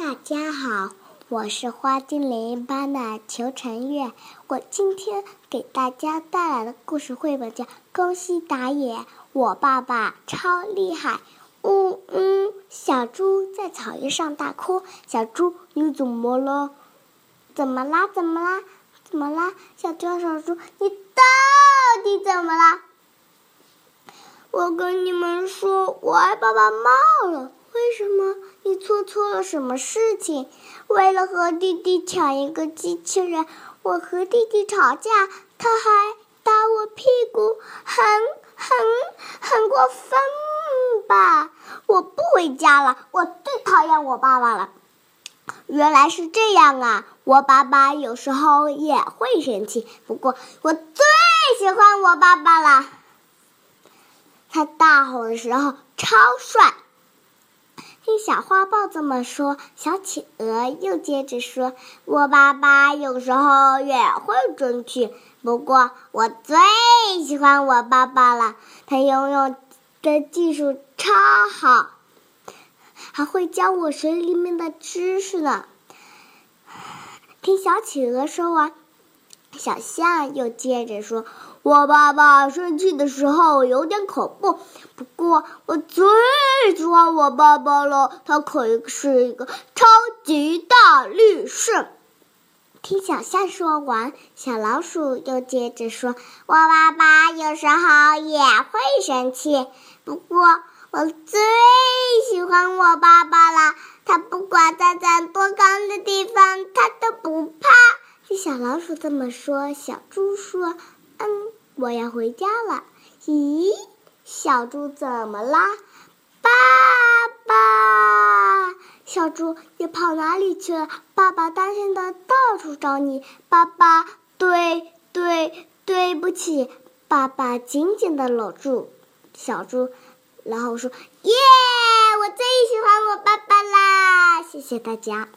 大家好，我是花精灵班的裘晨月。我今天给大家带来的故事绘本叫《宫西达也，我爸爸超厉害》。呜呜，小猪在草原上大哭。小猪，你怎么了？怎么啦？怎么啦？怎么啦？小猪，小猪，你到底怎么了？我跟你们说，我挨爸爸骂了。为什么？你做错了什么事情？为了和弟弟抢一个机器人，我和弟弟吵架，他还打我屁股，很很很过分吧？我不回家了，我最讨厌我爸爸了。原来是这样啊！我爸爸有时候也会生气，不过我最喜欢我爸爸了。他大吼的时候超帅。听小花豹这么说，小企鹅又接着说：“我爸爸有时候也会生气，不过我最喜欢我爸爸了。他游泳的技术超好，还会教我水里面的知识呢。”听小企鹅说完，小象又接着说。我爸爸生气的时候有点恐怖，不过我最喜欢我爸爸了。他可以是一个超级大力士。听小象说完，小老鼠又接着说：“我爸爸有时候也会生气，不过我最喜欢我爸爸了。他不管站在多高的地方，他都不怕。”小老鼠这么说，小猪说。嗯，我要回家了。咦，小猪怎么啦？爸爸，小猪，你跑哪里去了？爸爸担心的到处找你。爸爸，对对对不起。爸爸紧紧的搂住小猪，然后说：“耶，我最喜欢我爸爸啦！”谢谢大家。